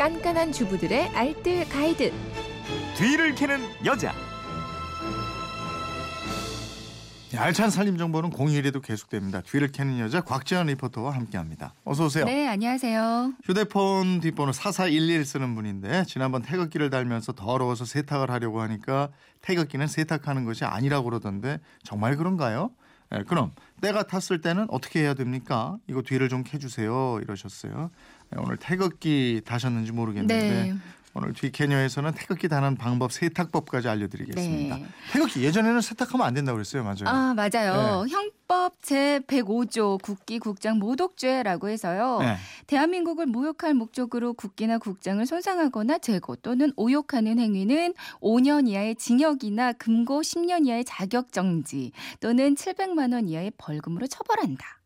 깐깐한 주부들의 알뜰 가이드. 뒤를 캐는 여자. 네, 알찬 살림 정보는 공휴일에도 계속됩니다. 뒤를 캐는 여자 곽지연 리포터와 함께합니다. 어서 오세요. 네, 안녕하세요. 휴대폰 뒷번호 4411 쓰는 분인데 지난번 태극기를 달면서 더러워서 세탁을 하려고 하니까 태극기는 세탁하는 것이 아니라고 그러던데 정말 그런가요? 네, 그럼 때가 탔을 때는 어떻게 해야 됩니까? 이거 뒤를 좀 캐주세요 이러셨어요. 네, 오늘 태극기 다셨는지 모르겠는데 네. 오늘 뒤 캐녀에서는 태극기 다는 방법 세탁법까지 알려드리겠습니다. 네. 태극기 예전에는 세탁하면 안 된다고 그랬어요, 맞아요. 아, 맞아요. 네. 형법 제 105조 국기 국장 모독죄라고 해서요. 네. 대한민국을 모욕할 목적으로 국기나 국장을 손상하거나 제거 또는 오욕하는 행위는 5년 이하의 징역이나 금고 10년 이하의 자격 정지 또는 700만 원 이하의 벌금으로 처벌한다.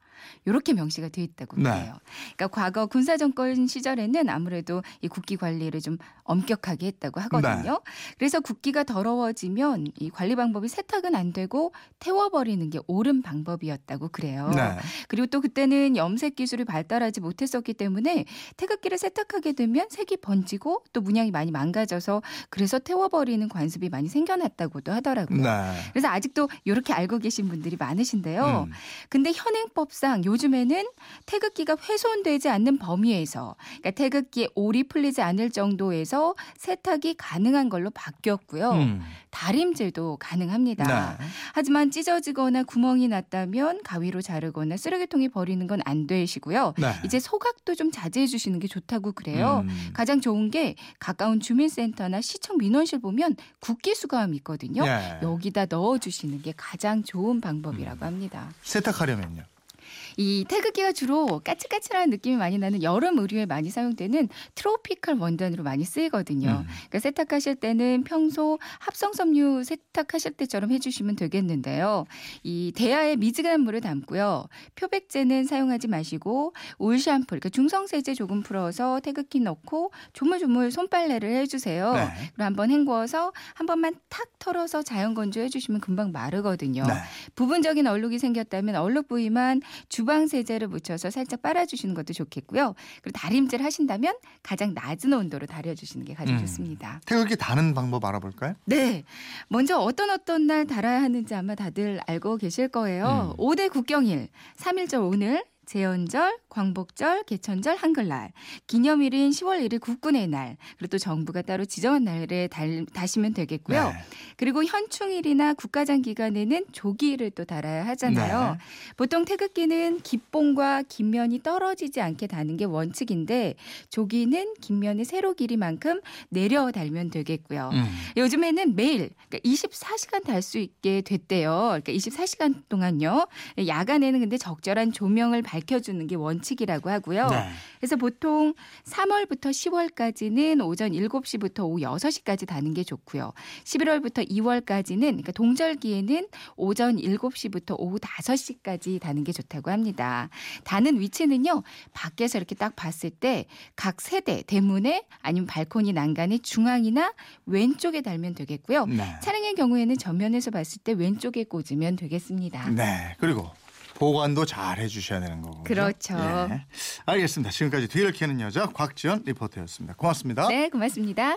이렇게 명시가 돼 있다고 네. 해요. 그러니까 과거 군사 정권 시절에는 아무래도 이 국기 관리를 좀 엄격하게 했다고 하거든요. 네. 그래서 국기가 더러워지면 이 관리 방법이 세탁은 안 되고 태워버리는 게 옳은 방법이었다고 그래요. 네. 그리고 또 그때는 염색 기술이 발달하지 못했었기 때문에 태극기를 세탁하게 되면 색이 번지고 또 문양이 많이 망가져서 그래서 태워버리는 관습이 많이 생겨났다고도 하더라고요. 네. 그래서 아직도 이렇게 알고 계신 분들이 많으신데요. 음. 근데 현행법상 요즘에는 태극기가 훼손되지 않는 범위에서 그러니까 태극기에 올이 풀리지 않을 정도에서 세탁이 가능한 걸로 바뀌었고요. 음. 다림질도 가능합니다. 네. 하지만 찢어지거나 구멍이 났다면 가위로 자르거나 쓰레기통에 버리는 건 안 되시고요. 네. 이제 소각도 좀 자제해 주시는 게 좋다고 그래요. 음. 가장 좋은 게 가까운 주민센터나 시청 민원실 보면 국기 수거함이 있거든요. 예. 여기다 넣어 주시는 게 가장 좋은 방법이라고 음. 합니다. 세탁하려면요. 이 태극기가 주로 까칠까칠한 느낌이 많이 나는 여름 의류에 많이 사용되는 트로피컬 원단으로 많이 쓰이거든요. 음. 그러니까 세탁하실 때는 평소 합성섬유 세탁하실 때처럼 해주시면 되겠는데요. 이 대야에 미지근한 물을 담고요. 표백제는 사용하지 마시고 올 샴푸, 그러니까 중성세제 조금 풀어서 태극기 넣고 조물조물 손빨래를 해주세요. 네. 그리고 한번 헹궈서 한 번만 탁 털어서 자연 건조해주시면 금방 마르거든요. 네. 부분적인 얼룩이 생겼다면 얼룩 부위만 주방 세제를 묻혀서 살짝 빨아주시는 것도 좋겠고요. 그리고 다림질 하신다면 가장 낮은 온도로 다려주시는 게 가장 음. 좋습니다. 태극기 다는 방법 알아볼까요? 네. 먼저 어떤 어떤 날 달아야 하는지 아마 다들 알고 계실 거예요. 음. 5대 국경일, 3일절 오늘, 제헌절, 광복절, 개천절, 한글날, 기념일인 10월 1일 국군의 날, 그리고 또 정부가 따로 지정한 날에 달, 다시면 되겠고요. 네. 그리고 현충일이나 국가장 기간에는 조기를 또 달아야 하잖아요. 네. 보통 태극기는 깃봉과 깃면이 떨어지지 않게 다는 게 원칙인데 조기는 깃면의 세로 길이만큼 내려 달면 되겠고요. 음. 요즘에는 매일 그러니까 24시간 달 수 있게 됐대요. 그러니까 24시간 동안요. 야간에는 근데 적절한 조명을 밝혀주는 게 원칙이라고 하고요. 네. 그래서 보통 3월부터 10월까지는 오전 7시부터 오후 6시까지 다는 게 좋고요. 11월부터 2월까지는 그러니까 동절기에는 오전 7시부터 오후 5시까지 다는 게 좋다고 합니다. 다는 위치는요. 밖에서 이렇게 딱 봤을 때 각 세대 대문에 아니면 발코니 난간의 중앙이나 왼쪽에 달면 되겠고요. 네. 차량의 경우에는 전면에서 봤을 때 왼쪽에 꽂으면 되겠습니다. 네. 그리고 보관도 잘 해주셔야 되는 거고. 그렇죠. 예. 알겠습니다. 지금까지 뒤를 캐는 여자 곽지연 리포터였습니다. 고맙습니다. 네, 고맙습니다.